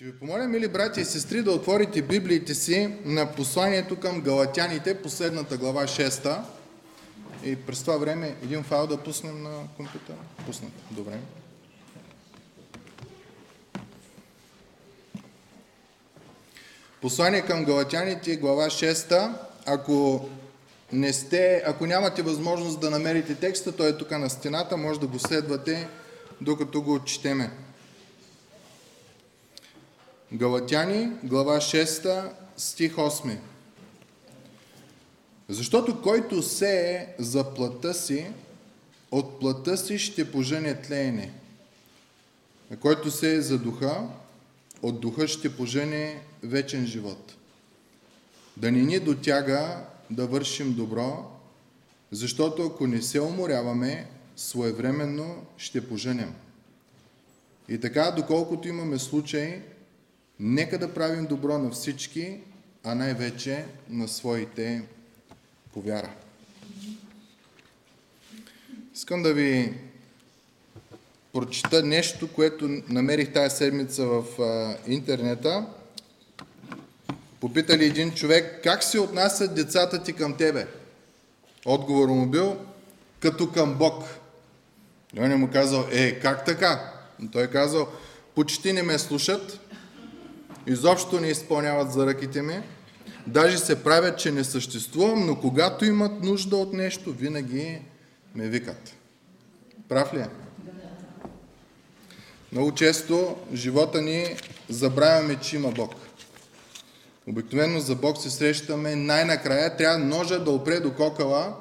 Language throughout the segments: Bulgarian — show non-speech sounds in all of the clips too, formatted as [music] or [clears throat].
Ще ви помоля, мили брати и сестри, да отворите Библиите си на посланието към Галатяните, последната глава 6. И през това време един файл да пуснем на компютъра. Пуснат. Добре. Послание към Галатяните, глава 6. Ако не сте, ако нямате възможност да намерите текста, той е тук на стената, може да го следвате, докато го четеме. Галатяни, глава 6, стих 8. Защото който сее за плътта си, от плътта си ще пожене тлеене. А който сее за духа, от духа ще пожене вечен живот. Да ни ни дотяга да вършим добро, защото ако не се уморяваме, своевременно ще поженем. И така, доколкото имаме случай, нека да правим добро на всички, а най-вече на своите повяра. Искам да ви прочита нещо, което намерих тази седмица в а, интернета. Попитали един човек, как се отнасят децата ти към тебе? Отговор му бил, като към Бог. Той не му казал, е, как така? Но той е казал, почти не ме слушат, изобщо не изпълняват за ръките ми, даже се правят, че не съществувам, но когато имат нужда от нещо, винаги ме викат. Прав ли е? Много често живота ни забравяме, че има Бог. Обикновено за Бог се срещаме най-накрая. Трябва ножа да опре до кокала,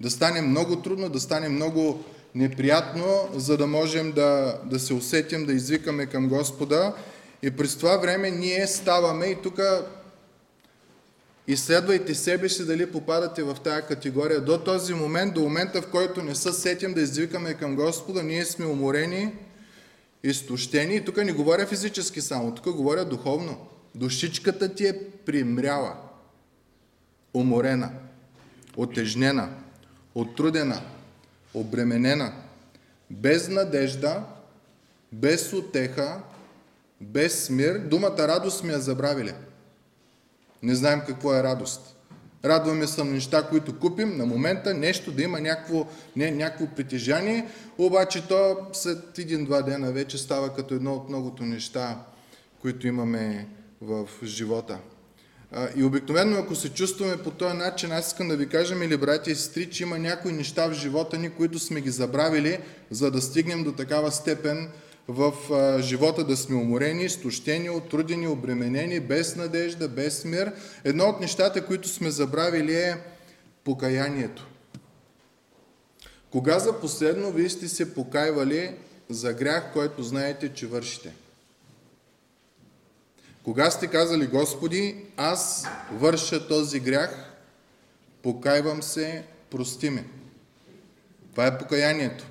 да стане много трудно, да стане много неприятно, за да можем да, да се усетим, да извикаме към Господа. И през това време ние ставаме и тук изследвайте себе си дали попадате в тая категория. До този момент, до момента в който не се сетим да извикаме към Господа, ние сме уморени, изтощени. И тук не говоря физически само, тук говоря духовно. Душичката ти е примряла, уморена, отежнена, отрудена, обременена, без надежда, без отеха, без мир. Думата радост ми я забравили. Не знаем какво е радост. Радваме се на неща, които купим, на момента нещо да има някакво, не, някакво притежание, обаче то след един-два дена вече става като едно от многото неща, които имаме в живота. И обикновено, ако се чувстваме по този начин, аз искам да ви кажа, мили братя и сестри, че има някои неща в живота ни, които сме ги забравили, за да стигнем до такава степен в живота да сме уморени, стощени, отрудени, обременени, без надежда, без мир. Едно от нещата, които сме забравили е покаянието. Кога за последно вие сте се покайвали за грях, който знаете, че вършите? Кога сте казали, Господи, аз върша този грях, покайвам се, прости ме. Това е покаянието.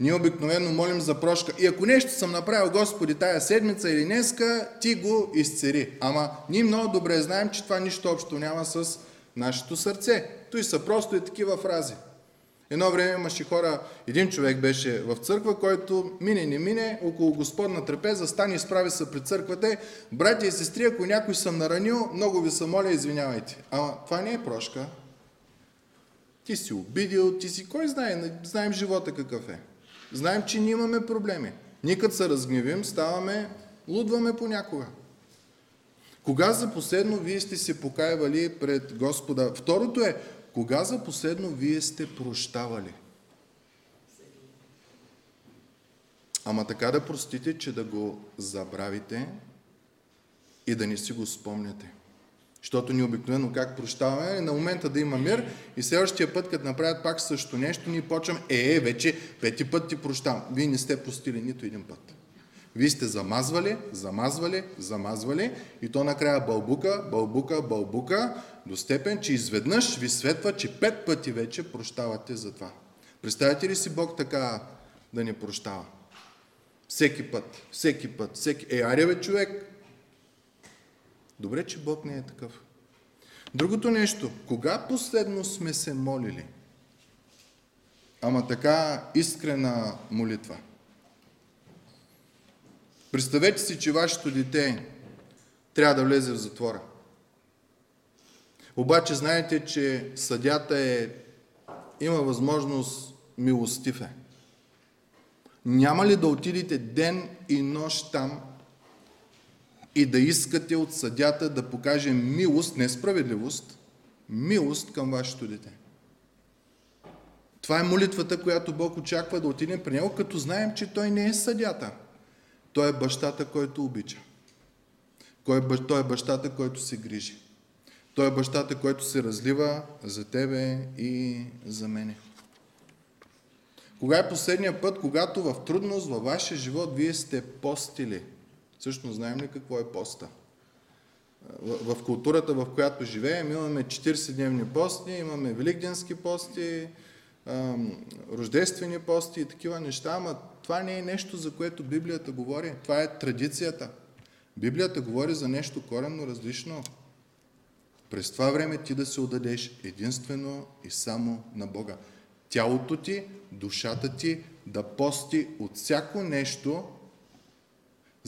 Ние обикновено молим за прошка. И ако нещо съм направил, Господи, тая седмица или днеска, ти го изцери. Ама ние много добре знаем, че това нищо общо няма с нашето сърце. Той са просто и такива фрази. Едно време имаше хора, един човек беше в църква, който мине не мине, около Господна трапеза, стане и справи се пред църквата. Братя и сестри, ако някой съм наранил, много ви се моля, извинявайте. Ама това не е прошка. Ти си обидил, ти си, кой знае, знаем живота какъв е. Знаем, че ние имаме проблеми. Ние като се разгневим, ставаме, лудваме понякога. Кога за последно вие сте се покаявали пред Господа? Второто е, кога за последно вие сте прощавали? Ама така да простите, че да го забравите и да не си го спомняте. Защото ни обикновено как прощаваме, на момента да има мир и следващия път, като направят пак също нещо, ние почваме, е, е, вече пети път ти прощавам. Вие не сте простили нито един път. Вие сте замазвали, замазвали, замазвали и то накрая бълбука, бълбука, бълбука, до степен, че изведнъж ви светва, че пет пъти вече прощавате за това. Представете ли си Бог така да ни прощава? Всеки път, всеки път, всеки... Е, аре човек, Добре, че Бог не е такъв. Другото нещо, кога последно сме се молили? Ама така искрена молитва. Представете си, че вашето дете трябва да влезе в затвора. Обаче знаете, че съдята е, има възможност милостив е. Няма ли да отидете ден и нощ там и да искате от съдята да покаже милост, не справедливост, милост към вашето дете? Това е молитвата, която Бог очаква да отидем при Него, като знаем, че Той не е съдята. Той е бащата, който обича. Той е бащата, който се грижи. Той е бащата, който се разлива за тебе и за мене. Кога е последния път, когато в трудност във вашия живот вие сте постили? Всъщност знаем ли какво е поста? В, в културата, в която живеем, имаме 40-дневни пости, имаме великденски пости, рождествени пости и такива неща, ама това не е нещо, за което Библията говори. Това е традицията. Библията говори за нещо коренно различно. През това време ти да се отдадеш единствено и само на Бога. Тялото ти, душата ти да пости от всяко нещо,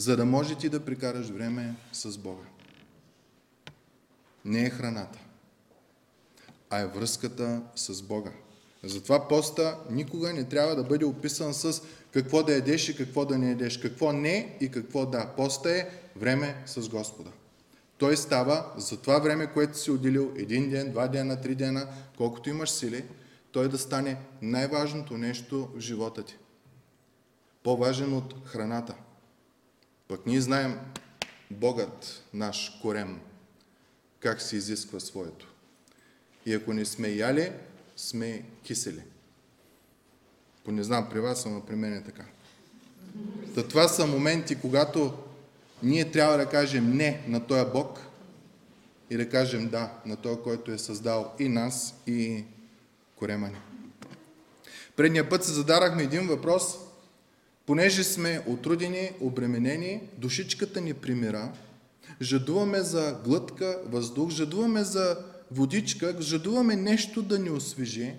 за да може ти да прикараш време с Бога. Не е храната, а е връзката с Бога. Затова поста никога не трябва да бъде описан с какво да едеш и какво да не едеш, какво не и какво да. Поста е време с Господа. Той става за това време, което си отделил, един ден, два дена, три дена, колкото имаш сили, той да стане най-важното нещо в живота ти. По-важен от храната. Пък ние знаем Богът наш корем, как се изисква своето. И ако не сме яли, сме кисели. По не знам при вас, ама при мен е така. Та това са моменти, когато ние трябва да кажем не на този Бог и да кажем да на този, който е създал и нас, и корема ни. Предния път се задарахме един въпрос. Понеже сме отрудени, обременени, душичката ни примира, жадуваме за глътка въздух, жадуваме за водичка, жадуваме нещо да ни освежи,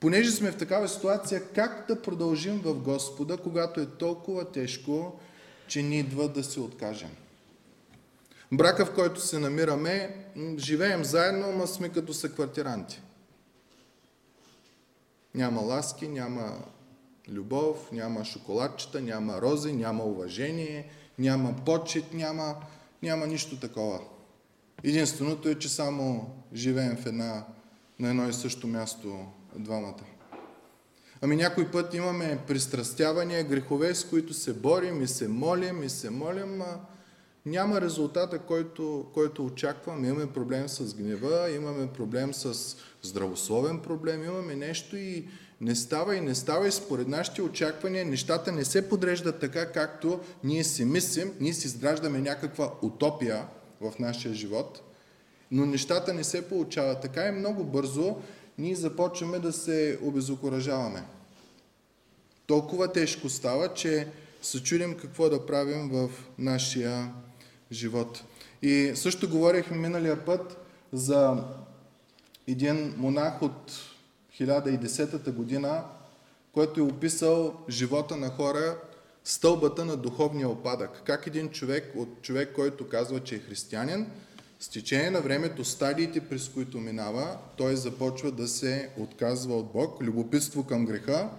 понеже сме в такава ситуация, как да продължим в Господа, когато е толкова тежко, че ни идва да се откажем. Брака, в който се намираме, живеем заедно, но сме като са квартиранти. Няма ласки, няма любов, няма шоколадчета, няма рози, няма уважение, няма почет, няма, няма нищо такова. Единственото е, че само живеем в една, на едно и също място двамата. Ами някой път имаме пристрастявания, грехове, с които се борим и се молим и се молим, а няма резултата, който, който очаквам. Имаме проблем с гнева, имаме проблем с здравословен проблем, имаме нещо и не става и не става и според нашите очаквания нещата не се подреждат така, както ние си мислим, ние си изграждаме някаква утопия в нашия живот, но нещата не се получават така и много бързо ние започваме да се обезокоръжаваме. Толкова тежко става, че се чудим какво да правим в нашия живот. И също говорихме миналия път за един монах от 1010 година, който е описал живота на хора стълбата на духовния опадък. Как един човек, от човек, който казва, че е християнин, с течение на времето, стадиите, през които минава, той започва да се отказва от Бог, любопитство към греха,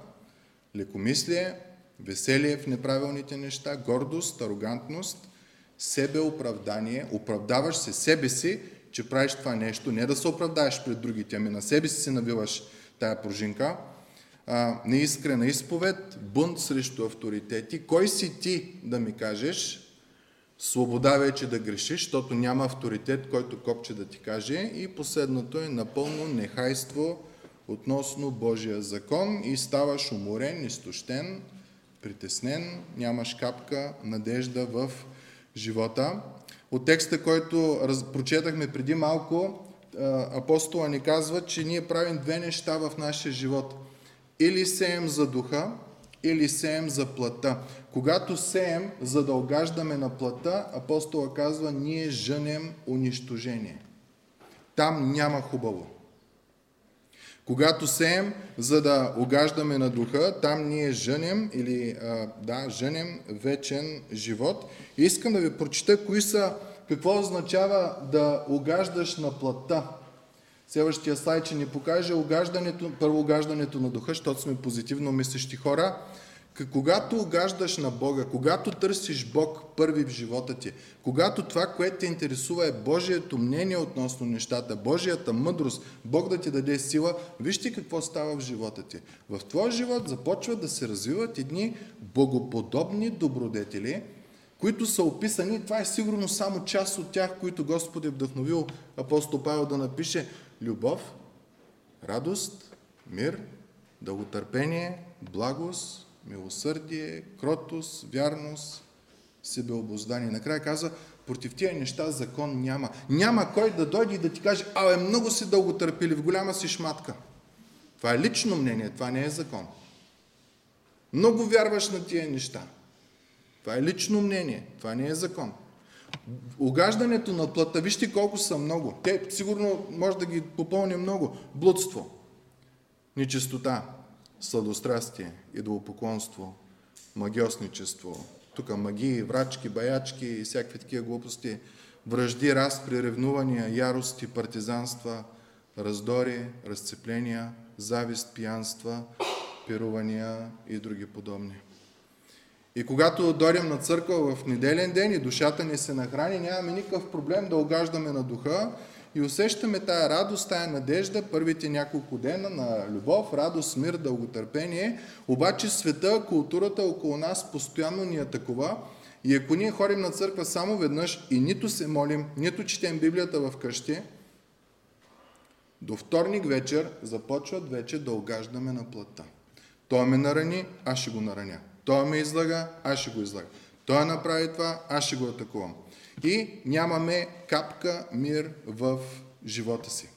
лекомислие, веселие в неправилните неща, гордост, арогантност, себеоправдание, оправдаваш се себе си, че правиш това нещо, не да се оправдаеш пред другите, ами на себе си си навиваш тая пружинка, а, неискрена изповед, бунт срещу авторитети. Кой си ти да ми кажеш, свобода вече да грешиш, защото няма авторитет, който копче да ти каже. И последното е напълно нехайство относно Божия закон и ставаш уморен, изтощен, притеснен, нямаш капка надежда в живота. От текста, който прочетахме преди малко, апостола ни казва, че ние правим две неща в нашия живот. Или сеем за духа, или сеем за плата. Когато сеем, за да огаждаме на плата, апостола казва, ние жънем унищожение. Там няма хубаво. Когато сеем, за да угаждаме на духа, там ние женем или да, женем вечен живот. И искам да ви прочита кои са, какво означава да угаждаш на плътта. Следващия слайд ще ни покаже угаждането, първо угаждането на духа, защото сме позитивно мислещи хора. Когато угаждаш на Бога, когато търсиш Бог първи в живота ти, когато това, което те интересува е Божието мнение относно нещата, Божията мъдрост, Бог да ти даде сила, вижте какво става в живота ти. В твоя живот започват да се развиват едни богоподобни добродетели, които са описани, това е сигурно само част от тях, които Господ е вдъхновил апостол Павел да напише любов, радост, мир, дълготърпение, благост, милосърдие, кротост, вярност, себеобоздание. Накрая каза, против тия неща закон няма. Няма кой да дойде и да ти каже, абе, много си дълго търпили, в голяма си шматка. Това е лично мнение, това не е закон. Много вярваш на тия неща. Това е лично мнение, това не е закон. Огаждането на плътта, вижте колко са много. Те сигурно може да ги попълни много. Блудство, нечистота, сладострастие, идолопоклонство, магиосничество, тук магии, врачки, баячки и всякакви такива глупости, връжди, разпри, ревнувания, ярости, партизанства, раздори, разцепления, завист, пиянства, пирувания и други подобни. И когато дойдем на църква в неделен ден и душата ни се нахрани, нямаме никакъв проблем да огаждаме на духа и усещаме тая радост, тая надежда, първите няколко дена на любов, радост, мир, дълготърпение. Обаче света, културата около нас постоянно ни атакува. И ако ние ходим на църква само веднъж и нито се молим, нито четем Библията в къщи, до вторник вечер започват вече да огаждаме на плътта. Той ме нарани, аз ще го нараня. Той ме излага, аз ще го излага. Той направи това, аз ще го атакувам и нямаме капка мир в живота си.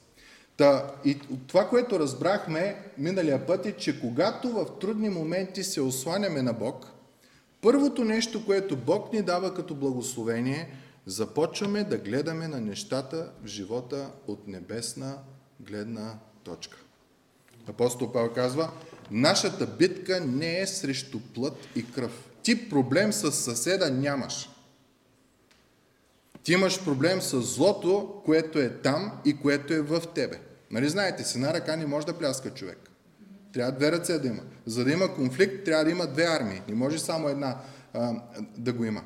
Та, и това, което разбрахме миналия път е, че когато в трудни моменти се осланяме на Бог, първото нещо, което Бог ни дава като благословение, започваме да гледаме на нещата в живота от небесна гледна точка. Апостол Павел казва, нашата битка не е срещу плът и кръв. Ти проблем с съседа нямаш. Ти имаш проблем с злото, което е там и което е в тебе. Нали знаете, с една ръка не може да пляска човек. Трябва две ръце да има. За да има конфликт, трябва да има две армии. Не може само една а, да го има.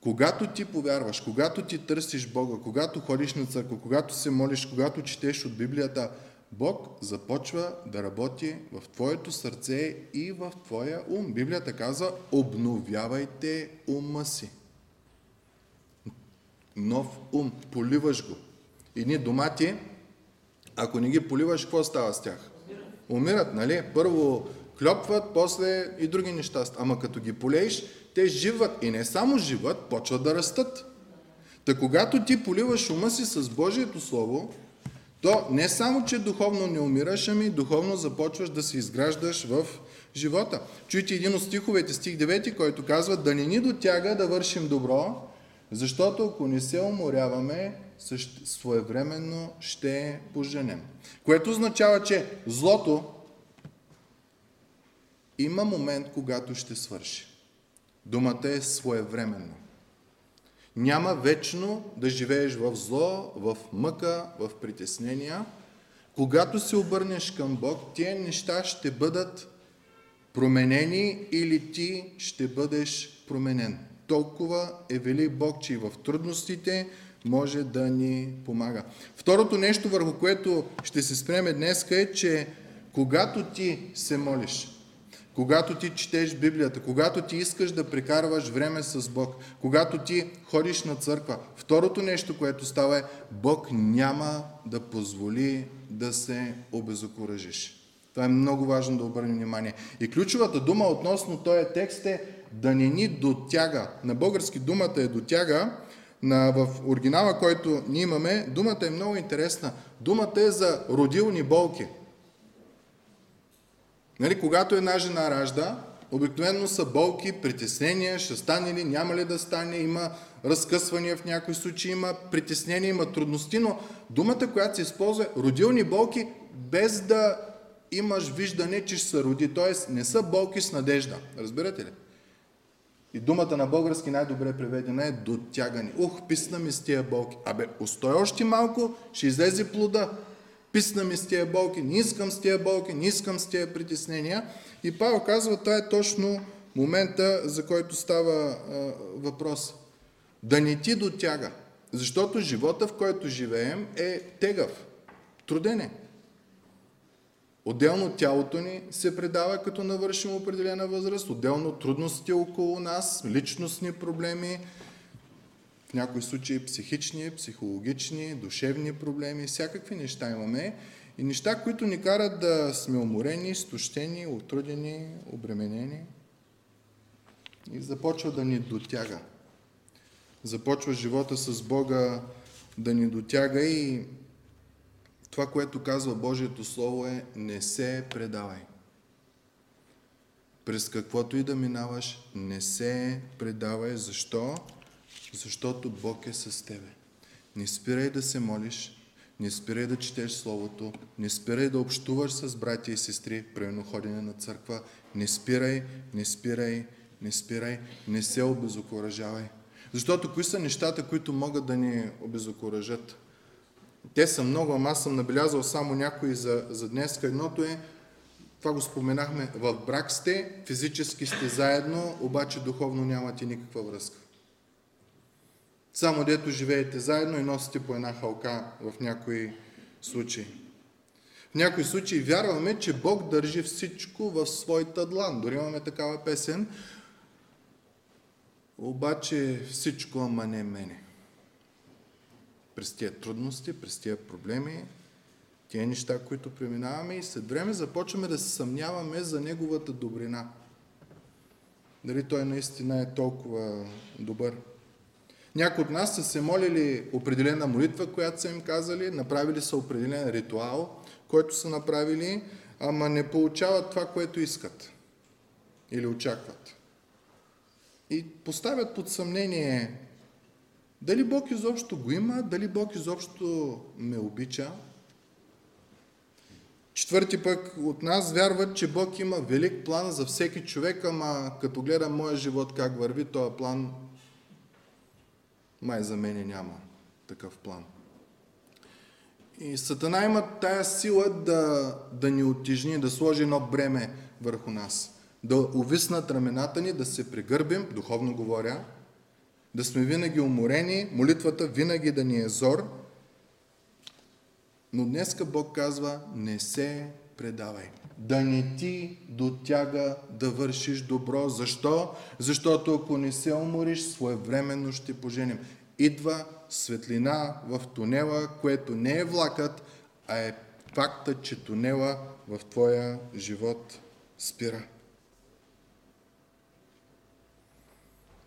Когато ти повярваш, когато ти търсиш Бога, когато ходиш на църква, когато се молиш, когато четеш от Библията, Бог започва да работи в твоето сърце и в твоя ум. Библията казва, обновявайте ума си нов ум, поливаш го. Едни домати, ако не ги поливаш, какво става с тях? Умират, нали? Първо клепват, после и други неща. Ама като ги полееш, те живат. И не само живат, почват да растат. Та когато ти поливаш ума си с Божието Слово, то не само, че духовно не умираш, ами духовно започваш да се изграждаш в живота. Чуйте един от стиховете, стих 9, който казва, да не ни дотяга да вършим добро, защото ако не се уморяваме, своевременно ще поженем. Което означава, че злото има момент, когато ще свърши. Думата е своевременно. Няма вечно да живееш в зло, в мъка, в притеснения. Когато се обърнеш към Бог, тия неща ще бъдат променени или ти ще бъдеш променен толкова е велик Бог, че и в трудностите може да ни помага. Второто нещо, върху което ще се спреме днес, е, че когато ти се молиш, когато ти четеш Библията, когато ти искаш да прекарваш време с Бог, когато ти ходиш на църква, второто нещо, което става е, Бог няма да позволи да се обезокуражиш. Това е много важно да обърнем внимание. И ключовата дума относно този текст е да не ни дотяга. На български думата е дотяга, на, в оригинала, който ние имаме, думата е много интересна. Думата е за родилни болки. Нали, когато една жена ражда, обикновено са болки, притеснения, ще стане ли, няма ли да стане, има разкъсвания в някои случаи, има притеснения, има трудности, но думата, която се използва е родилни болки, без да имаш виждане, че ще се роди. Т.е. не са болки с надежда. Разбирате ли? И думата на български най-добре преведена е дотягани. Ух, писна ми с тия болки. Абе, устой още малко, ще излезе плода. Писна ми с тия болки, не искам с тия болки, не искам с тия притеснения. И Павел казва, това е точно момента, за който става а, въпрос. Да не ти дотяга. Защото живота, в който живеем, е тегъв. Труден е. Отделно тялото ни се предава като навършим определена възраст, отделно трудности около нас, личностни проблеми, някои случаи психични, психологични, душевни проблеми, всякакви неща имаме и неща, които ни карат да сме уморени, изтощени, отрудени, обременени и започва да ни дотяга. Започва живота с Бога да ни дотяга и това, което казва Божието Слово е не се предавай. През каквото и да минаваш, не се предавай. Защо? Защото Бог е с тебе. Не спирай да се молиш, не спирай да четеш Словото, не спирай да общуваш с братя и сестри, правилно ходене на църква, не спирай, не спирай, не спирай, не се обезокоръжавай. Защото кои са нещата, които могат да ни обезокоръжат? Те са много, ама аз съм набелязал само някои за, за днес. Едното е, това го споменахме, в брак сте, физически сте заедно, обаче духовно нямате никаква връзка. Само дето живеете заедно и носите по една халка в някои случаи. В някои случаи вярваме, че Бог държи всичко в своята длан. Дори имаме такава песен. Обаче всичко, ама не мене през тия трудности, през тия проблеми, тия неща, които преминаваме и след време започваме да се съмняваме за неговата добрина. Дали той наистина е толкова добър. Някои от нас са се молили определена молитва, която са им казали, направили са определен ритуал, който са направили, ама не получават това, което искат или очакват. И поставят под съмнение дали Бог изобщо го има, дали Бог изобщо ме обича. Четвърти пък от нас вярват, че Бог има велик план за всеки човек, ама като гледам моя живот как върви, този план май за мене няма такъв план. И Сатана има тая сила да, да ни отижни, да сложи едно бреме върху нас. Да увиснат рамената ни, да се прегърбим, духовно говоря, да сме винаги уморени, молитвата винаги да ни е зор. Но днеска Бог казва, не се предавай. Да не ти дотяга да вършиш добро. Защо? Защото ако не се умориш, своевременно ще поженим. Идва светлина в тунела, което не е влакът, а е фактът, че тунела в твоя живот спира.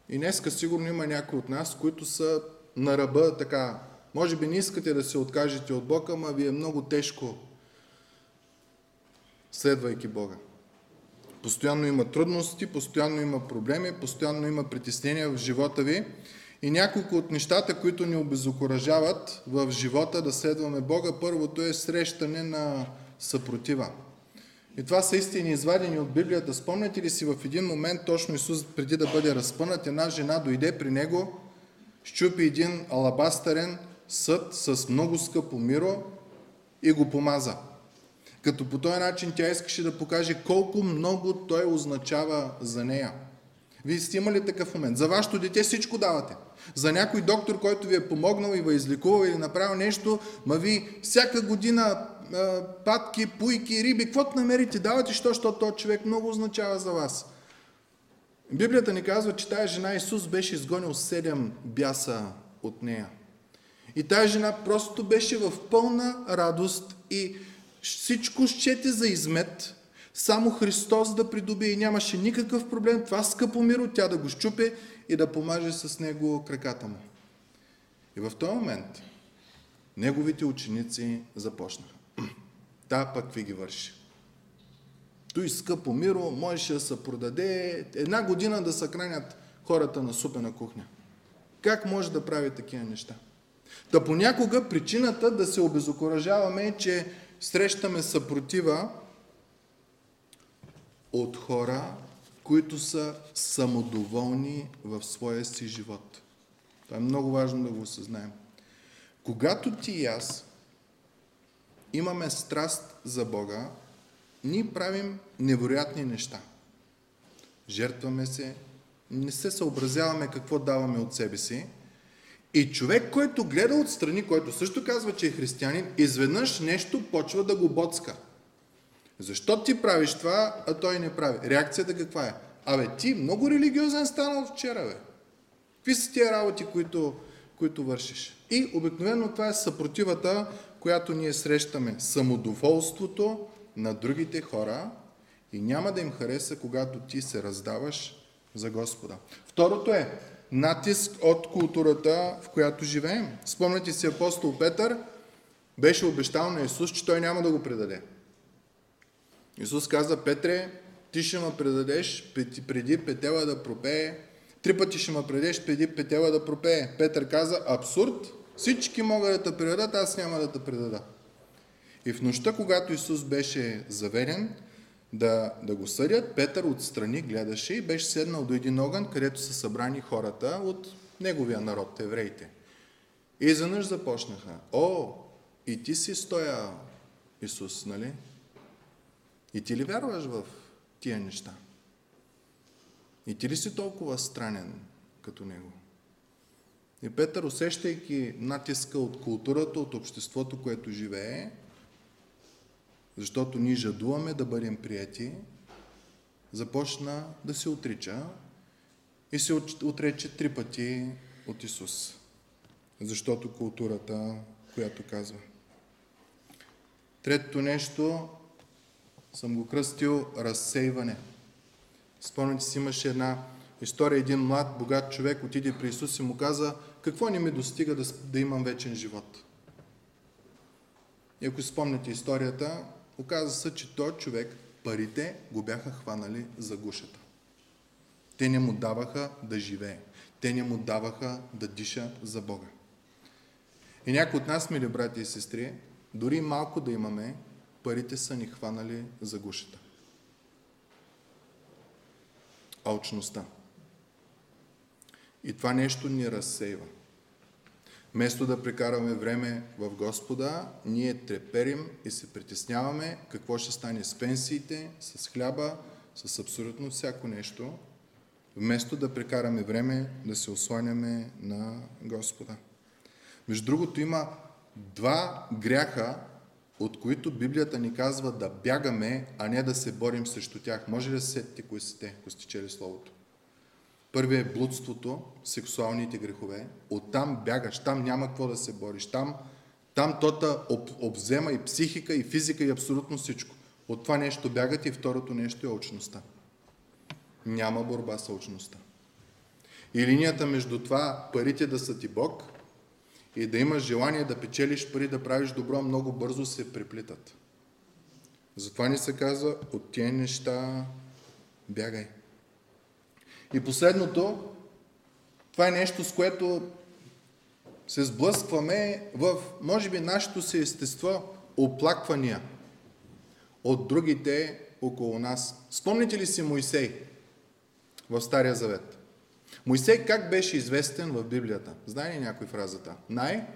И днеска сигурно има някои от нас, които са на ръба така. Може би не искате да се откажете от Бога, ама ви е много тежко следвайки Бога. Постоянно има трудности, постоянно има проблеми, постоянно има притеснения в живота ви. И няколко от нещата, които ни обезокоражават в живота да следваме Бога, първото е срещане на съпротива. И това са истини извадени от Библията. Спомняте ли си в един момент, точно Исус преди да бъде разпънат, една жена дойде при него, щупи един алабастърен съд с много скъпо миро и го помаза. Като по този начин тя искаше да покаже колко много той означава за нея. Вие сте имали такъв момент. За вашето дете всичко давате. За някой доктор, който ви е помогнал и ви е излекувал или направил нещо, ма ви всяка година патки, пуйки, риби, каквото намерите, давате, що, защото този човек много означава за вас. Библията ни казва, че тая жена Исус беше изгонил седем бяса от нея. И тая жена просто беше в пълна радост и всичко щете за измет, само Христос да придобие и нямаше никакъв проблем това скъпо миро, тя да го щупе и да помаже с него краката му. И в този момент неговите ученици започнаха. [clears throat] Та пък ви ги върши. Той скъпо миро, можеше да се продаде една година да се хранят хората на супена кухня. Как може да прави такива неща? Та понякога причината да се обезокоръжаваме е, че срещаме съпротива от хора, които са самодоволни в своя си живот. Това е много важно да го осъзнаем. Когато ти и аз имаме страст за Бога, ние правим невероятни неща. Жертваме се, не се съобразяваме какво даваме от себе си. И човек, който гледа отстрани, който също казва, че е християнин, изведнъж нещо почва да го боцка. Защо ти правиш това, а той не прави? Реакцията каква е? Абе, ти много религиозен станал вчера, бе. Какви са тия работи, които, които вършиш? И обикновено това е съпротивата, която ние срещаме. Самодоволството на другите хора и няма да им хареса, когато ти се раздаваш за Господа. Второто е натиск от културата, в която живеем. Спомняте си апостол Петър, беше обещал на Исус, че той няма да го предаде. Исус каза, Петре, ти ще ме предадеш преди петела да пропее. Три пъти ще ме предадеш преди петела да пропее. Петър каза, абсурд, всички могат да те предадат, аз няма да те предада. И в нощта, когато Исус беше заведен да, да го съдят, Петър отстрани гледаше и беше седнал до един огън, където са събрани хората от неговия народ, евреите. И изведнъж започнаха. О, и ти си стоя, Исус, нали? И ти ли вярваш в тия неща? И ти ли си толкова странен като него? И Петър, усещайки натиска от културата, от обществото, което живее, защото ние жадуваме да бъдем прияти, започна да се отрича и се отрече три пъти от Исус. Защото културата, която казва. Третото нещо съм го кръстил разсейване. Спомняте си, имаше една история, един млад, богат човек отиде при Исус и му каза, какво не ми достига да, да имам вечен живот? И ако спомняте историята, оказа се, че той човек, парите го бяха хванали за гушата. Те не му даваха да живее. Те не му даваха да диша за Бога. И някои от нас, мили брати и сестри, дори малко да имаме, парите са ни хванали за гушата. Алчността. И това нещо ни разсейва. Вместо да прекараме време в Господа, ние треперим и се притесняваме какво ще стане с пенсиите, с хляба, с абсолютно всяко нещо, вместо да прекараме време да се осланяме на Господа. Между другото има два гряха, от които Библията ни казва да бягаме, а не да се борим срещу тях. Може ли да се сетите кои сте, ако сте чели Словото? Първият е блудството, сексуалните грехове. Оттам бягаш, там няма какво да се бориш. Там, там тота об, обзема и психика, и физика, и абсолютно всичко. От това нещо бягат и второто нещо е очността. Няма борба с очността. И линията между това парите да са ти Бог и да имаш желание да печелиш пари, да правиш добро, много бързо се преплитат. Затова ни се казва, от тези неща бягай. И последното, това е нещо, с което се сблъскваме в, може би, нашето си естество оплаквания от другите около нас. Спомните ли си Моисей в Стария Завет? Моисей как беше известен в Библията? Знае ли някой фразата? Най-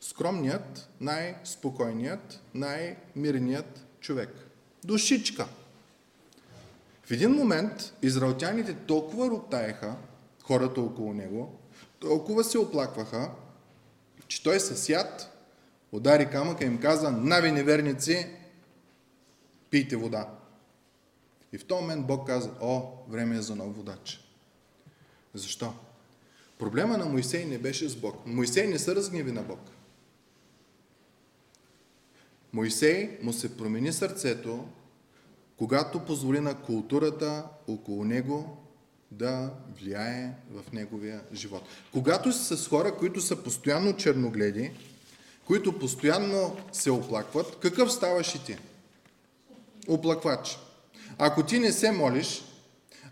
скромният, най-спокойният, най-мирният човек. Душичка. В един момент израелтяните толкова роптаеха, хората около него, толкова се оплакваха, че той със яд удари камъка и им каза, нави неверници, пийте вода. И в този момент Бог каза, о, време е за нов водач. Защо? Проблема на Моисей не беше с Бог. Моисей не се разгневи на Бог. Моисей му се промени сърцето когато позволи на културата около него да влияе в неговия живот. Когато си с хора, които са постоянно черногледи, които постоянно се оплакват, какъв ставаш и ти? оплаквач. Ако ти не се молиш,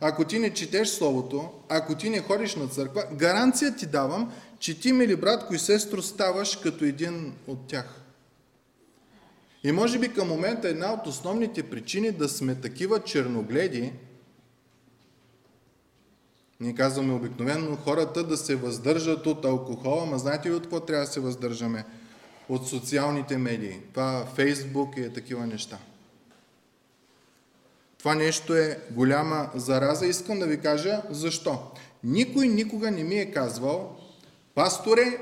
ако ти не четеш Словото, ако ти не ходиш на църква, гаранция ти давам, че ти, мили братко и сестро, ставаш като един от тях. И може би към момента една от основните причини да сме такива черногледи, ние казваме обикновено хората да се въздържат от алкохола, ма знаете ли от какво трябва да се въздържаме? От социалните медии. Това Фейсбук и е такива неща. Това нещо е голяма зараза. Искам да ви кажа защо. Никой никога не ми е казвал, пасторе,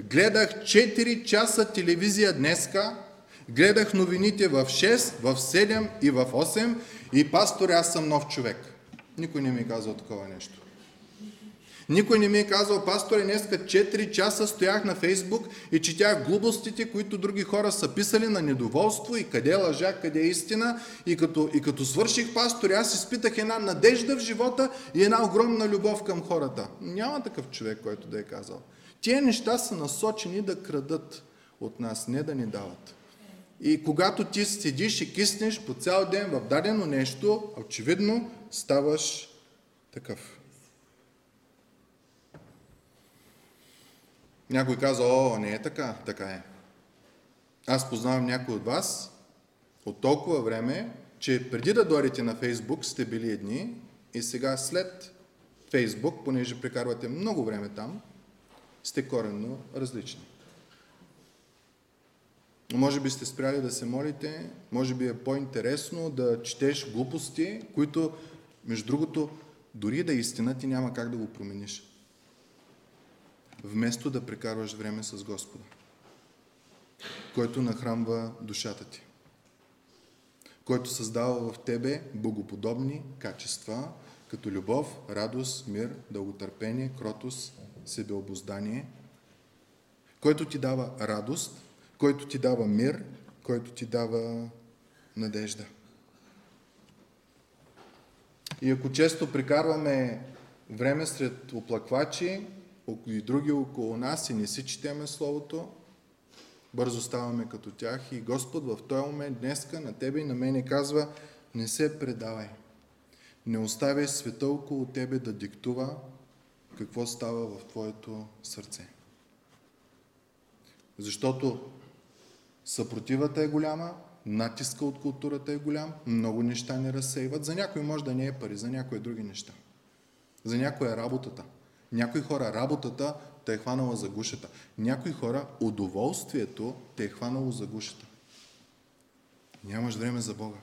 гледах 4 часа телевизия днеска, гледах новините в 6, в 7 и в 8 и пасторе, аз съм нов човек. Никой не ми е казал такова нещо. Никой не ми е казал, пасторе, днеска 4 часа стоях на Фейсбук и четях глупостите, които други хора са писали на недоволство и къде е лъжа, къде е истина. И като, и като свърших пасторе, аз изпитах една надежда в живота и една огромна любов към хората. Няма такъв човек, който да е казал. Тие неща са насочени да крадат от нас, не да ни дават. И когато ти седиш и киснеш по цял ден в дадено нещо, очевидно ставаш такъв. Някой каза, о, не е така, така е. Аз познавам някой от вас от толкова време, че преди да дойдете на Фейсбук сте били едни и сега след Фейсбук, понеже прекарвате много време там, сте коренно различни. Може би сте спряли да се молите, може би е по-интересно да четеш глупости, които, между другото, дори да е истина, ти няма как да го промениш. Вместо да прекарваш време с Господа, който нахранва душата ти, който създава в тебе богоподобни качества, като любов, радост, мир, дълготърпение, кротост, себеобоздание, който ти дава радост, който ти дава мир, който ти дава надежда. И ако често прекарваме време сред оплаквачи, и други около нас и не си четеме Словото, бързо ставаме като тях и Господ в този момент днеска на тебе и на мене казва не се предавай. Не оставяй света около тебе да диктува какво става в твоето сърце. Защото съпротивата е голяма, натиска от културата е голям, много неща не разсейват. За някой може да не е пари, за някои други неща. За някой е работата – някои хора работата те е хванала за гушата. Някои хора удоволствието те е хванало за гушата. Нямаш време за Бога.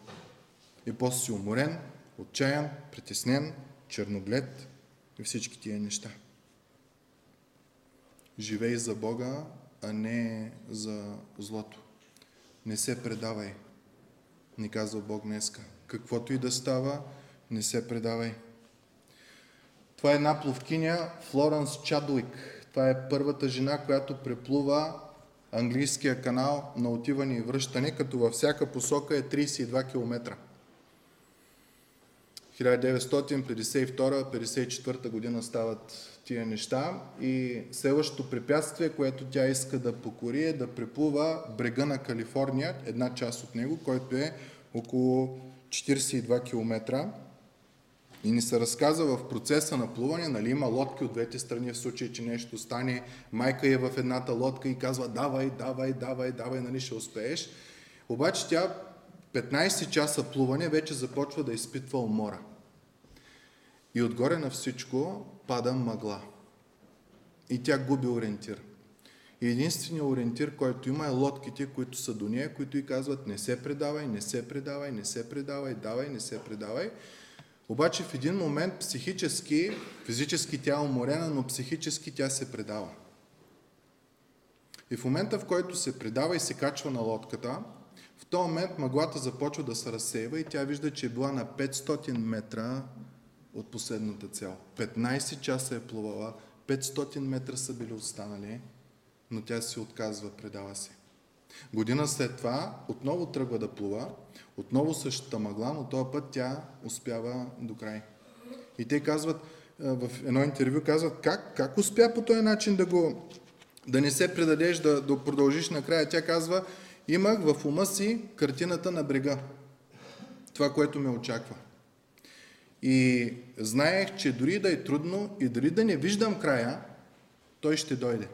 И после си уморен, отчаян, притеснен, черноглед и всички тия неща. Живей за Бога, а не за злото. Не се предавай, ни казва Бог днеска. Каквото и да става, не се предавай. Това е една пловкиня Флоренс Чадуик. Това е първата жена, която преплува английския канал на отиване и връщане, като във всяка посока е 32 км. 1952-54 година стават тия неща и следващото препятствие, което тя иска да покори е да преплува брега на Калифорния, една част от него, който е около 42 км. И ни се разказа в процеса на плуване, нали има лодки от двете страни в случай, че нещо стане. Майка е в едната лодка и казва давай, давай, давай, давай, нали ще успееш. Обаче тя 15 часа плуване вече започва да изпитва умора. И отгоре на всичко пада мъгла. И тя губи ориентир. И единственият ориентир, който има е лодките, които са до нея, които и казват не се предавай, не се предавай, не се предавай, давай, не се предавай. Обаче в един момент психически, физически тя е уморена, но психически тя се предава. И в момента, в който се предава и се качва на лодката, в този момент мъглата започва да се разсева и тя вижда, че е била на 500 метра от последната цел. 15 часа е плувала, 500 метра са били останали, но тя се отказва, предава се. Година след това отново тръгва да плува, отново същата мъгла, но този път тя успява до край. И те казват, в едно интервю казват, как, как успя по този начин да го да не се предадеш, да, да продължиш накрая. Тя казва, имах в ума си картината на брега. това, което ме очаква. И знаех, че дори да е трудно и дори да не виждам края, той ще дойде.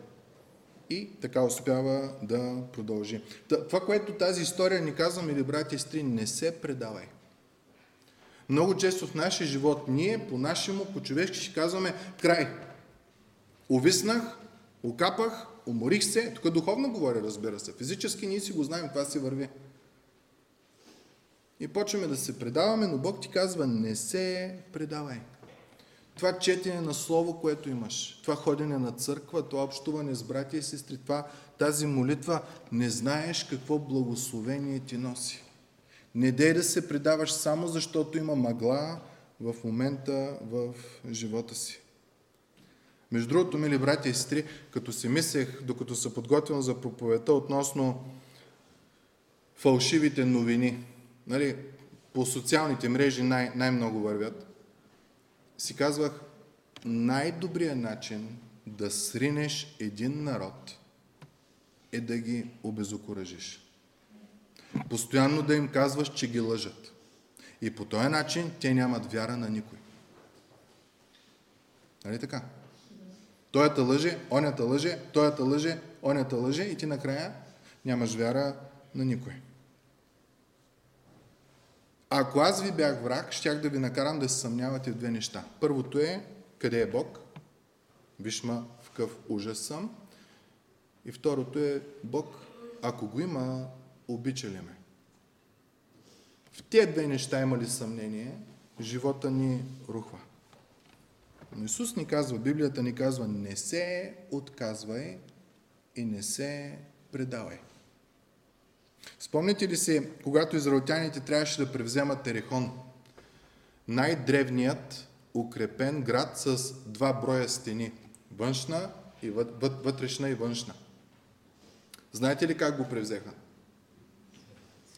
И така успява да продължи. Това, което тази история ни казва, мили брати и сестри, не се предавай. Много често в нашия живот ние по-нашему, по-човешки ще казваме край. Увиснах, окапах, уморих се. Тук духовно говоря, разбира се. Физически ние си го знаем, това си върви. И почваме да се предаваме, но Бог ти казва, не се предавай. Това четене на Слово, което имаш, това ходене на църква, това общуване с братя и сестри, това, тази молитва, не знаеш какво благословение ти носи. Не дей да се предаваш само защото има мъгла в момента в живота си. Между другото, мили братя и сестри, като си мислех, докато се подготвям за проповедта относно фалшивите новини, нали, по социалните мрежи най- най-много вървят, си казвах, най-добрият начин да сринеш един народ е да ги обезокуражиш. Постоянно да им казваш, че ги лъжат. И по този начин те нямат вяра на никой. Нали така? Тоята лъже, онята лъже, тоята лъже, онята лъже и ти накрая нямаш вяра на никой. Ако аз ви бях враг, щях да ви накарам да се съмнявате в две неща. Първото е, къде е Бог? Виж ма в къв ужас съм. И второто е, Бог, ако го има, обича ли ме? В тези две неща има ли съмнение, живота ни рухва. Но Исус ни казва, Библията ни казва, не се отказвай и не се предавай. Спомните ли се, когато израелтяните трябваше да превземат Терехон? Най-древният укрепен град с два броя стени. Външна и вътрешна и външна. Знаете ли как го превзеха?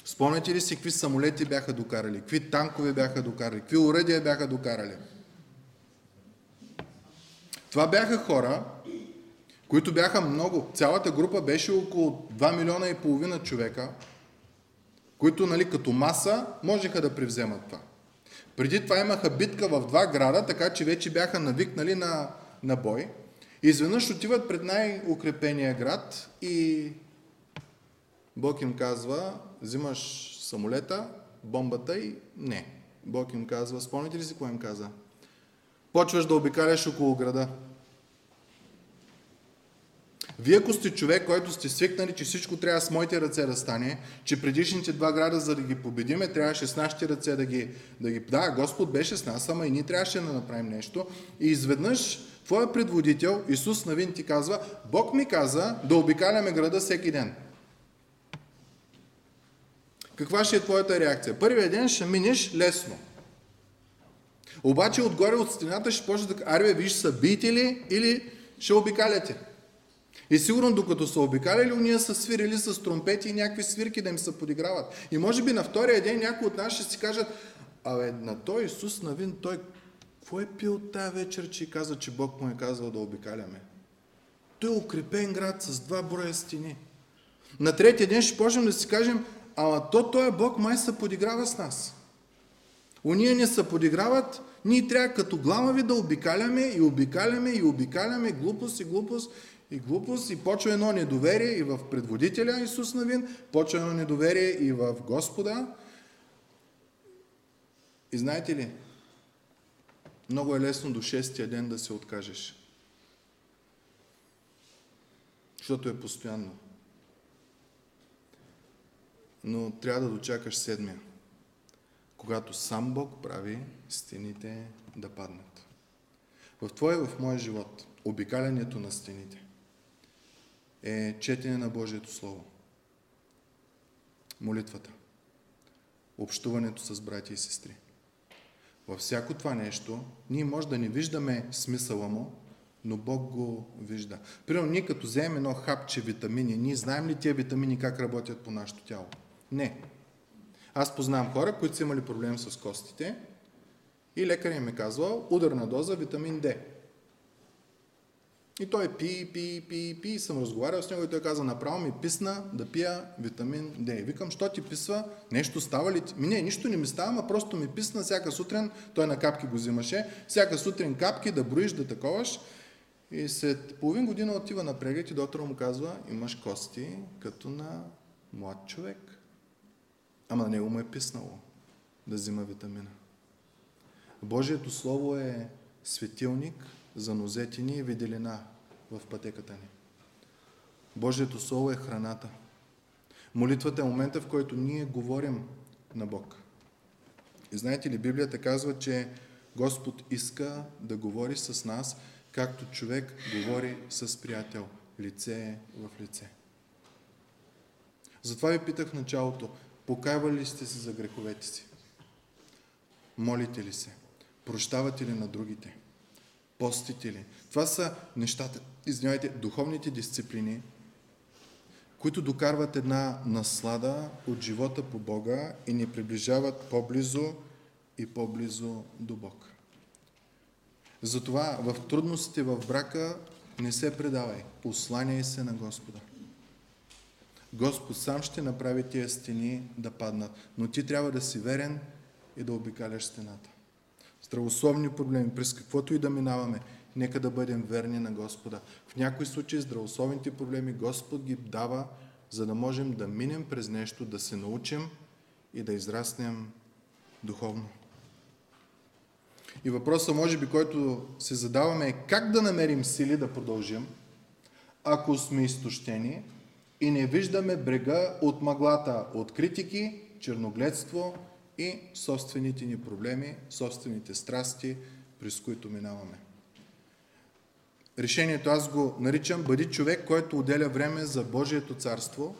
Спомняте ли си какви самолети бяха докарали, какви танкове бяха докарали, какви уръдия бяха докарали? Това бяха хора, които бяха много. Цялата група беше около 2 милиона и половина човека, които нали, като маса можеха да превземат това. Преди това имаха битка в два града, така че вече бяха навикнали на, на бой. Изведнъж отиват пред най-укрепения град и Бог им казва, взимаш самолета, бомбата и не. Бог им казва, спомните ли си какво им каза? Почваш да обикаляш около града. Вие ако сте човек, който сте свикнали, че всичко трябва с моите ръце да стане, че предишните два града, за да ги победиме, трябваше с нашите ръце да ги, да ги... Да, Господ беше с нас, ама и ние трябваше да направим нещо. И изведнъж твоя предводител, Исус Навин, ти казва, Бог ми каза да обикаляме града всеки ден. Каква ще е твоята реакция? Първия ден ще минеш лесно. Обаче отгоре от стената ще почне да арвия, виж събители или ще обикаляте. И сигурно докато са обикаляли, уния са свирили с тромпети и някакви свирки да им се подиграват. И може би на втория ден някои от нас ще си кажат, абе на той Исус Навин, той какво е пил тая вечер, че каза, че Бог му е казал да обикаляме? Той е укрепен град с два броя стени. На третия ден ще почнем да си кажем, ама то той Бог май се подиграва с нас. Уния не се подиграват, ние трябва като гламави да обикаляме и обикаляме и обикаляме глупост и глупост и глупост и почва едно недоверие и в предводителя Исус Навин, почва едно недоверие и в Господа. И знаете ли, много е лесно до шестия ден да се откажеш. Защото е постоянно. Но трябва да дочакаш седмия, когато сам Бог прави стените да паднат. В твоя и в моя живот, обикалянето на стените е четене на Божието Слово. Молитвата. Общуването с брати и сестри. Във всяко това нещо, ние може да не виждаме смисъла му, но Бог го вижда. Примерно, ние като вземем едно хапче витамини, ние знаем ли тия витамини как работят по нашето тяло? Не. Аз познавам хора, които са имали проблем с костите и лекарят им е казвал ударна доза витамин D. И той пи, пи, пи, пи, и съм разговарял с него и той каза, направо ми писна да пия витамин D. Викам, що ти писва? Нещо става ли ти? Ми не, нищо не ми става, ма просто ми писна всяка сутрин, той на капки го взимаше, всяка сутрин капки да броиш, да таковаш. И след половин година отива на преглед и доктора му казва, имаш кости като на млад човек. Ама на него му е писнало да взима витамина. Божието Слово е светилник за нозете ни и виделина в пътеката ни. Божието Слово е храната. Молитвата е момента, в който ние говорим на Бог. И знаете ли, Библията казва, че Господ иска да говори с нас, както човек говори с приятел, лице в лице. Затова ви питах в началото, покайвали ли сте се за греховете си? Молите ли се? Прощавате ли на другите? Постите ли? Това са нещата, извинявайте, духовните дисциплини, които докарват една наслада от живота по Бога и ни приближават по-близо и по-близо до Бог. Затова в трудностите в брака не се предавай, посланяй се на Господа. Господ сам ще направи тия стени да паднат, но ти трябва да си верен и да обикаляш стената. Здравословни проблеми, през каквото и да минаваме, нека да бъдем верни на Господа. В някои случаи здравословните проблеми Господ ги дава, за да можем да минем през нещо, да се научим и да израснем духовно. И въпросът, може би, който се задаваме е как да намерим сили да продължим, ако сме изтощени и не виждаме брега от мъглата, от критики, черногледство и собствените ни проблеми, собствените страсти, през които минаваме. Решението аз го наричам бъди човек, който отделя време за Божието царство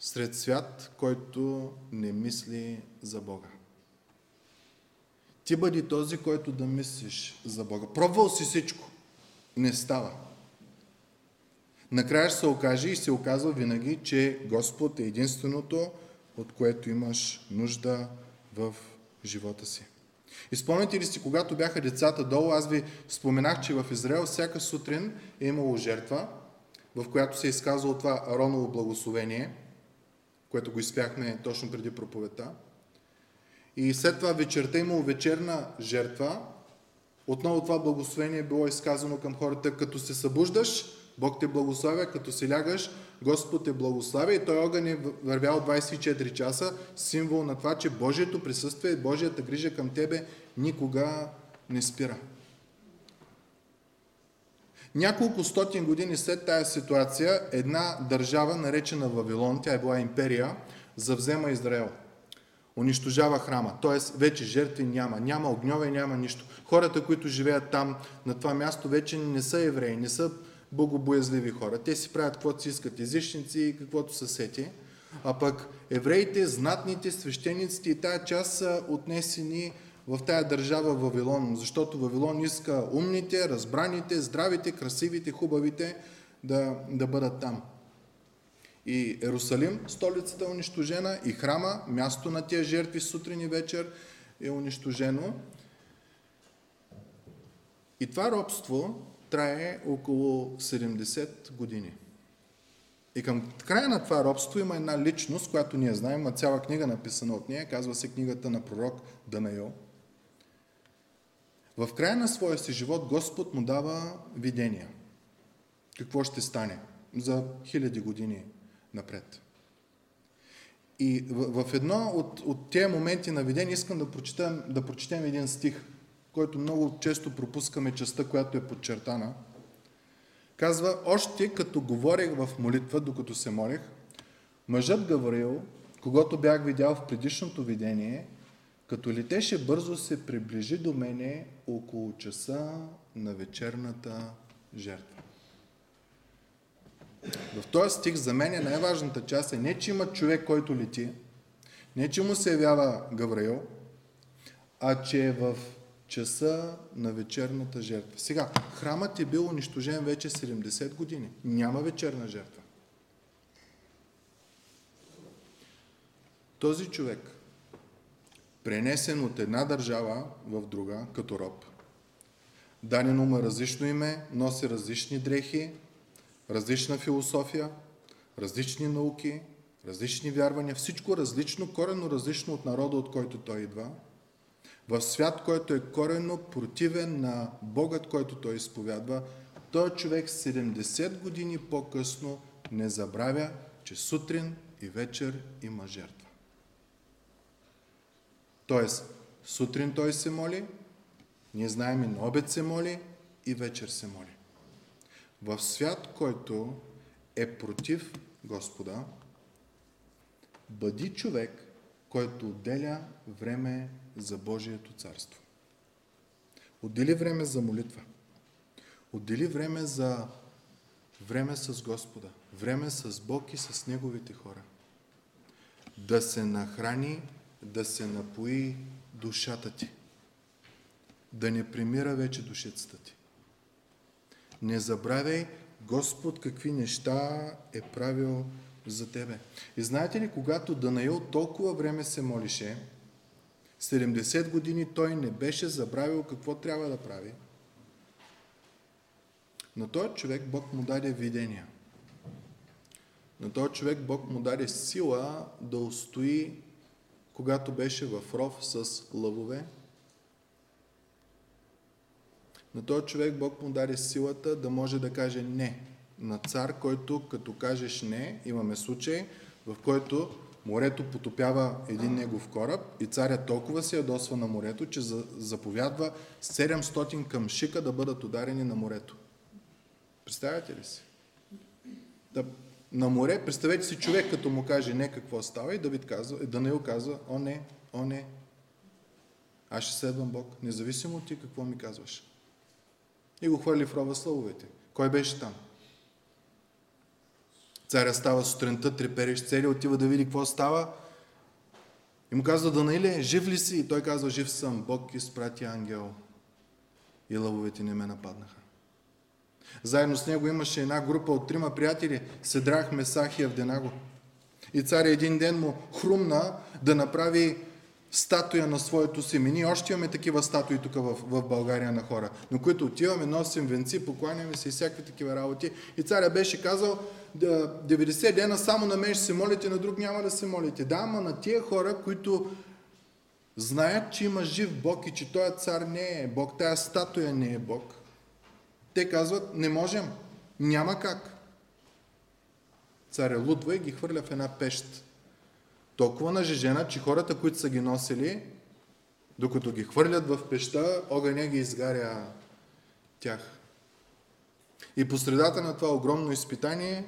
сред свят, който не мисли за Бога. Ти бъди този, който да мислиш за Бога. Пробвал си всичко. Не става. Накрая ще се окаже и се оказва винаги, че Господ е единственото, от което имаш нужда в живота си. Изпомните ли си, когато бяха децата долу, аз ви споменах, че в Израел всяка сутрин е имало жертва, в която се е изказало това Ароново благословение, което го изпяхме точно преди проповедта. И след това вечерта имало вечерна жертва. Отново това благословение е било изказано към хората, като се събуждаш, Бог те благославя, като си лягаш, Господ те благославя и той огън е вървял 24 часа, символ на това, че Божието присъствие и Божията грижа към тебе никога не спира. Няколко стотин години след тая ситуация, една държава, наречена Вавилон, тя е била империя, завзема Израел. Унищожава храма, т.е. вече жертви няма, няма огньове, няма нищо. Хората, които живеят там, на това място, вече не са евреи, не са богобоязливи хора. Те си правят каквото си искат, езичници и каквото са сети. А пък евреите, знатните, свещениците и тая част са отнесени в тая държава Вавилон, защото Вавилон иска умните, разбраните, здравите, красивите, хубавите да, да бъдат там. И Ерусалим, столицата е унищожена, и храма, място на тия жертви сутрин и вечер е унищожено. И това робство трае около 70 години. И към края на това робство има една личност, която ние знаем, има цяла книга написана от нея, казва се книгата на пророк Данаил. В края на своя си живот Господ му дава видения. Какво ще стане за хиляди години напред. И в, в едно от, от тези моменти на видение искам да прочетем, да прочетем един стих, който много често пропускаме частта, която е подчертана. Казва, още като говорех в молитва, докато се молех, мъжът Гавриил, когато бях видял в предишното видение, като летеше бързо се приближи до мене около часа на вечерната жертва. В този стих за мен е най-важната част е не, че има човек, който лети, не, че му се явява Гавраил, а че е в часа на вечерната жертва. Сега, храмът е бил унищожен вече 70 години. Няма вечерна жертва. Този човек, пренесен от една държава в друга, като роб, Дадено му различно име, носи различни дрехи, различна философия, различни науки, различни вярвания, всичко различно, коренно различно от народа, от който той идва. В свят, който е коренно противен на Богът, който той изповядва, той човек 70 години по-късно не забравя, че сутрин и вечер има жертва. Тоест, сутрин той се моли, ние знаем и на обед се моли и вечер се моли. В свят, който е против Господа, бъди човек, който отделя време за Божието царство. Отдели време за молитва. Отдели време за време с Господа. Време с Бог и с Неговите хора. Да се нахрани, да се напои душата ти. Да не примира вече душицата ти. Не забравяй Господ какви неща е правил за тебе. И знаете ли, когато Данаил толкова време се молише, 70 години той не беше забравил какво трябва да прави. На този човек Бог му даде видения. На този човек Бог му даде сила да устои, когато беше в ров с лъвове. На този човек Бог му даде силата да може да каже не на цар, който като кажеш не, имаме случай, в който морето потопява един негов кораб и царя толкова се ядосва на морето, че заповядва 700 къмшика да бъдат ударени на морето. Представяте ли си? Да, на море, представете си човек, като му каже не какво става и Давид казва, и Данаил казва, о не, о не, аз ще следвам Бог, независимо от ти какво ми казваш. И го хвърли в рова славовете. Кой беше там? Царя става сутринта, треперещ цели, отива да види какво става. И му казва, Данаиле, жив ли си? И той казва, жив съм. Бог изпрати ангел. И лъвовете не ме нападнаха. Заедно с него имаше една група от трима приятели, Седрах, Месах и Авденаго. И царя един ден му хрумна да направи статуя на своето семе. Ние още имаме такива статуи тук в, в България на хора, на които отиваме, носим венци, покланяме се и всякакви такива работи. И царя беше казал, 90 дена само на мен ще се молите, на друг няма да се молите. Да, ама на тия хора, които знаят, че има жив Бог и че този цар не е Бог, тая статуя не е Бог, те казват, не можем, няма как. Царя лудва и ги хвърля в една пещ. Толкова нажежена, че хората, които са ги носили, докато ги хвърлят в пеща, огъня ги изгаря тях. И по средата на това огромно изпитание,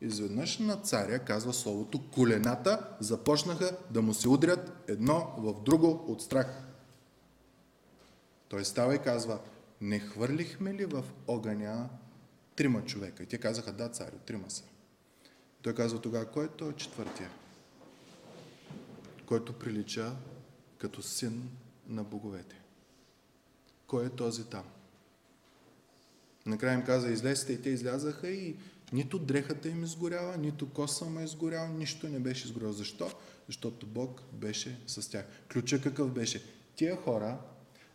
изведнъж на царя, казва словото, колената започнаха да му се удрят едно в друго от страх. Той става и казва, не хвърлихме ли в огъня трима човека? И те казаха, да, царю, трима са. Той казва тогава, кой е той четвъртия? Който прилича като син на боговете. Кой е този там? Накрая им каза, излезте и те излязаха и нито дрехата им изгорява, нито коса му е изгоряла, нищо не беше изгоряло. Защо? Защото Бог беше с тях. Ключа какъв беше? Тия хора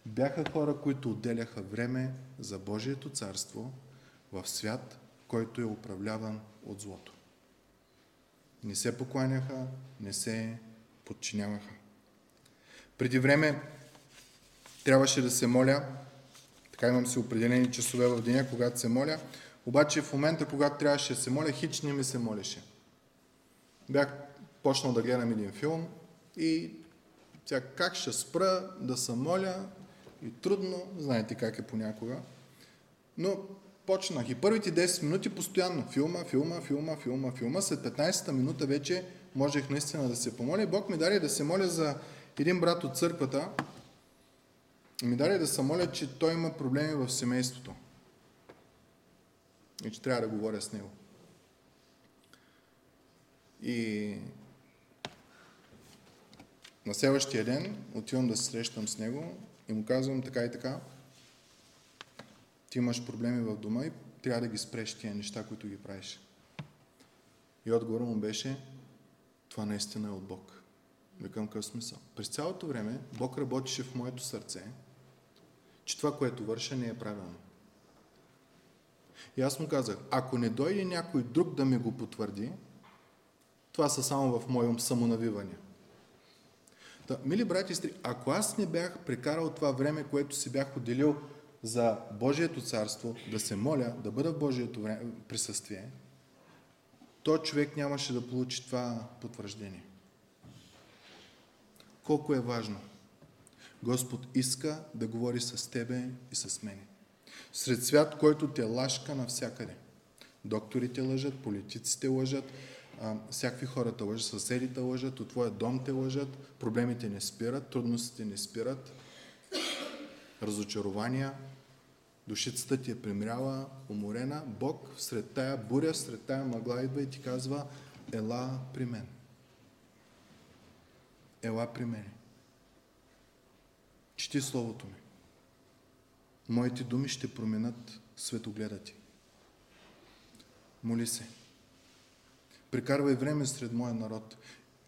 бяха хора, които отделяха време за Божието царство в свят, който е управляван от злото. Не се покланяха, не се подчиняваха. Преди време трябваше да се моля, така имам си определени часове в деня, когато се моля, обаче в момента, когато трябваше да се моля, хич не ми се молеше. Бях почнал да гледам един филм и сега как ще спра да се моля и трудно, знаете как е понякога. Но почнах и първите 10 минути постоянно филма, филма, филма, филма, филма. След 15-та минута вече можех наистина да се помоля. Бог ми даде да се моля за един брат от църквата. Ми даде да се моля, че той има проблеми в семейството. И че трябва да говоря с него. И на следващия ден отивам да се срещам с него и му казвам така и така, ти имаш проблеми в дома и трябва да ги спреш тия неща, които ги правиш. И отговор му беше, това наистина е от Бог. Викам какъв смисъл. През цялото време Бог работеше в моето сърце че това, което върша, не е правилно. И аз му казах, ако не дойде някой друг да ми го потвърди, това са само в моем самонавиване. Та, мили брати и сестри, ако аз не бях прекарал това време, което си бях отделил за Божието царство, да се моля, да бъда в Божието присъствие, то човек нямаше да получи това потвърждение. Колко е важно. Господ иска да говори с тебе и с мене. Сред свят, който те лашка навсякъде. Докторите лъжат, политиците лъжат, всякакви хората лъжат, съседите лъжат, от твоя дом те лъжат, проблемите не спират, трудностите не спират, разочарования, душицата ти е примряла, уморена, Бог сред тая буря, сред тая мъгла идва и ти казва, ела при мен. Ела при мен. Чети Словото ми. Моите думи ще променят светогледа ти. Моли се. Прекарвай време сред моя народ.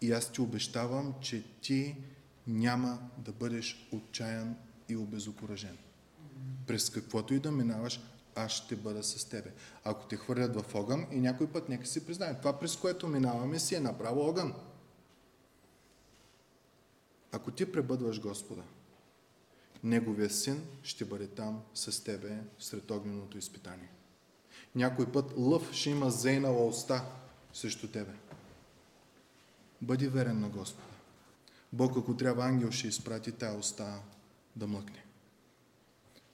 И аз ти обещавам, че ти няма да бъдеш отчаян и обезокуражен. През каквото и да минаваш, аз ще бъда с тебе. Ако те хвърлят в огън и някой път, нека си признае, това през което минаваме си е направо огън. Ако ти пребъдваш Господа, Неговия син ще бъде там с тебе сред огненото изпитание. Някой път лъв ще има зейнала уста срещу тебе. Бъди верен на Господа. Бог, ако трябва ангел, ще изпрати тая уста да млъкне.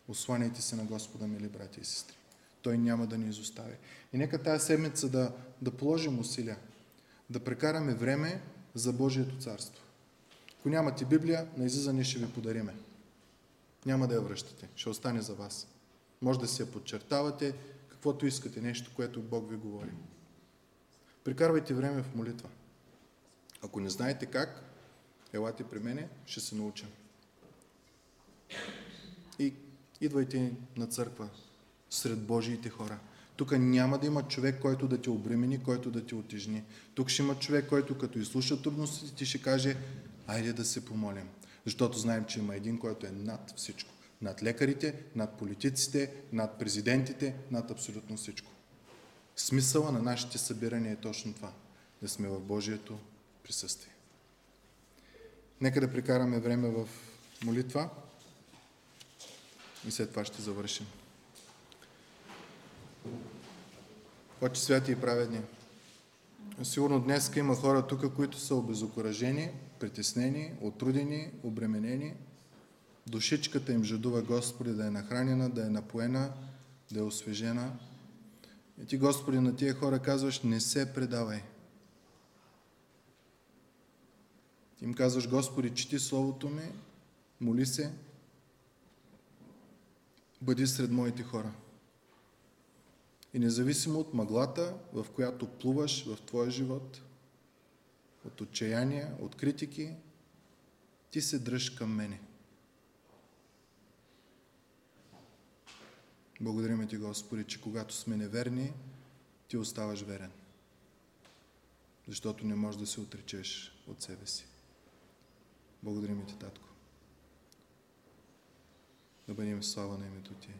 Осланяйте се на Господа, мили брати и сестри. Той няма да ни изостави. И нека тази седмица да, да положим усилия, да прекараме време за Божието царство. Ако нямате Библия, на излизане ще ви подариме. Няма да я връщате. Ще остане за вас. Може да си я подчертавате, каквото искате, нещо, което Бог ви говори. Прикарвайте време в молитва. Ако не знаете как, елате при мене, ще се науча. И идвайте на църква сред Божиите хора. Тук няма да има човек, който да те обремени, който да те отежни. Тук ще има човек, който като изслуша трудностите ти ще каже, айде да се помолим. Защото знаем, че има един, който е над всичко. Над лекарите, над политиците, над президентите, над абсолютно всичко. Смисъла на нашите събирания е точно това. Да сме в Божието присъствие. Нека да прекараме време в молитва и след това ще завършим. Отче святи и праведни, сигурно днес има хора тук, които са обезокоражени, притеснени, отрудени, обременени. Душичката им жадува Господи да е нахранена, да е напоена, да е освежена. И ти, Господи, на тия хора казваш, не се предавай. Ти им казваш, Господи, чети Словото ми, моли се, бъди сред моите хора. И независимо от мъглата, в която плуваш в твоя живот, от отчаяние, от критики, ти се дръж към мене. Благодарим ти, Господи, че когато сме неверни, ти оставаш верен. Защото не можеш да се отречеш от себе си. Благодарим ти, Татко. Да бъдем слава на името ти.